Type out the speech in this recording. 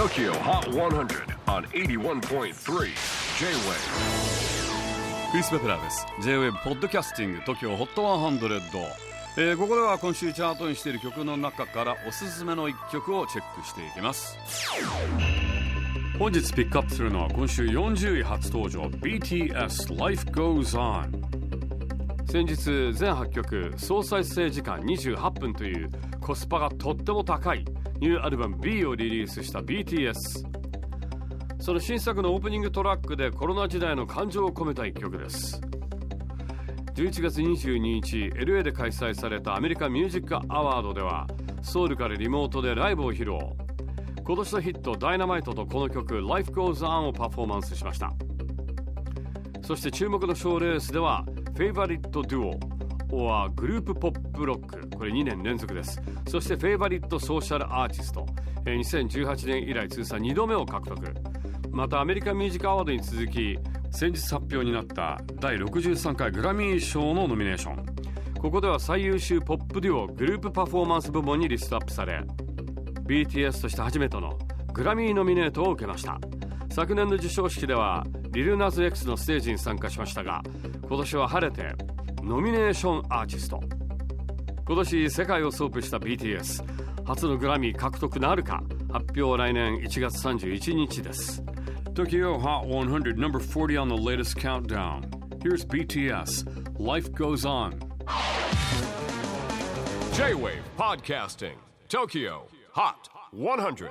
TOKYO HOT 100 on 81.3 J-WAVE クリス・ベプラーです。J-WAVE ポッドキャスティング TOKYO HOT 100、えー、ここでは今週チャートにしている曲の中からおすすめの一曲をチェックしていきます。本日ピックアップするのは今週40位初登場 BTS Life Goes On 先日全8曲総再生時間28分というコスパがとっても高いニューアルバム B をリリースした BTS その新作のオープニングトラックでコロナ時代の感情を込めた一曲です。11月22日 LA で開催されたアメリカミュージックアワードではソウルからリモートでライブを披露。今年のヒット「ダイナマイトとこの曲「Life Goes On」をパフォーマンスしました。そして注目の賞レースではフェイバリットデュオはグループポップロックこれ2年連続です。そしてフェイバリットソーシャルアーティスト2018年以来通算2度目を獲得。またアメリカミュージックアワードに続き先日発表になった第63回グラミー賞のノミネーション。ここでは最優秀ポップデュオグループパフォーマンス部門にリストアップされ BTS として初めてのグラミーノミネートを受けました。昨年の授賞式ではリルナズ X のステージに参加しましたが今年は晴れてノミネーションアーティスト今年世界を sweep した BTS 初のグラミー獲得なるか発表は来年1月31日です Tokyo Hot 100 number 40 on the latest countdown Here's BTS Life Goes On J-WAVE PODCASTING TOKYO HOT 100